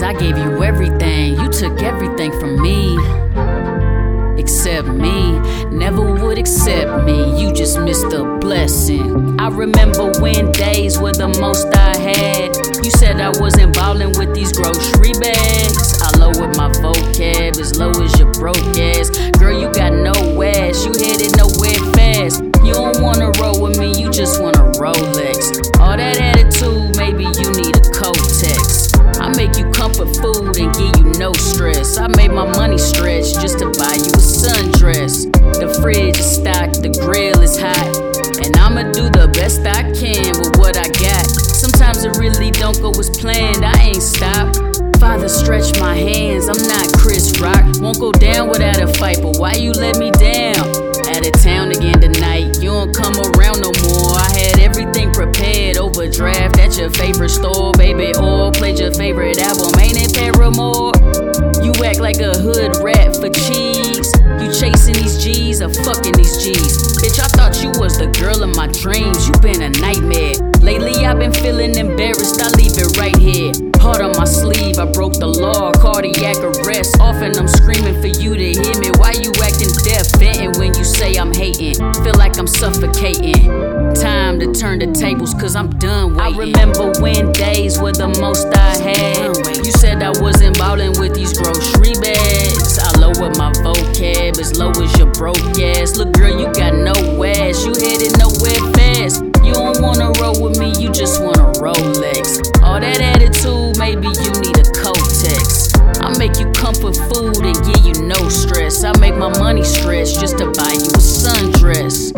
Cause I gave you everything, you took everything from me. Except me, never would accept me. You just missed a blessing. I remember when days were the most I had. You said I wasn't ballin' with these grocery bags. I really don't go as planned, I ain't stopped. Father, stretch my hands, I'm not Chris Rock. Won't go down without a fight, but why you let me down? Out of town again tonight, you don't come around no more. I had everything prepared, overdraft at your favorite store. Baby oil, played your favorite album, ain't it Paramore? You act like a hood rat for cheese. You chasing these G's or fucking these G's. Bitch, I thought you was the girl of my dreams. You been a nightmare. Feeling embarrassed. I leave it right here. Heart on my sleeve, I broke the law. Cardiac arrest. Often I'm screaming for you to hear me. Why you acting deaf? Venting when you say I'm hating. Feel like I'm suffocating. Time to turn the tables, cause I'm done waiting. I remember when days comfort food and give you no stress. I make my money stretch just to buy you a sundress.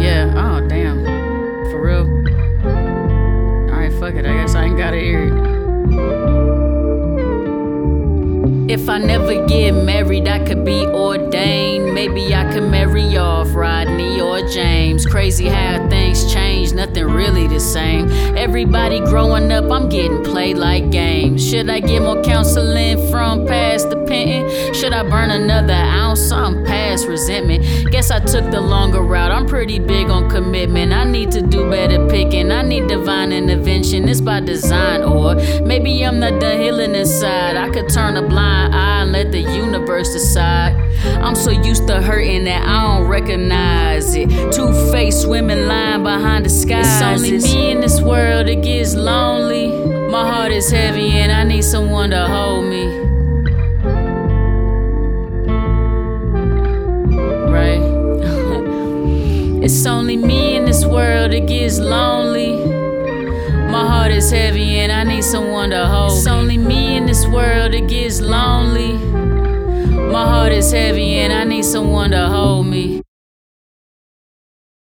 Yeah, oh damn. For real? Alright, fuck it. I guess I ain't gotta hear it. If I never get married, I could be ordained. Maybe I could off Rodney or James. Crazy how things change, nothing really the same. Everybody growing up, I'm getting played like games. Should I get more counseling from past the painting? Should I burn another ounce? I'm past resentment. Guess I took the longer route. I'm pretty big on commitment. I need to do better picking. I need divine intervention. It's by design, or maybe I'm not done healing inside. I could turn a blind eye and let the universe decide. I'm so used to hurting that I don't recognize it. Two faced women lying behind the skies. It's only me in this world, it gets lonely. My heart is heavy and I need someone to hold me. Right? it's only me in this world, it gets lonely. My heart is heavy and I need someone to hold. It's only me in this world, it gets lonely. My heart is heavy and I need someone to hold me.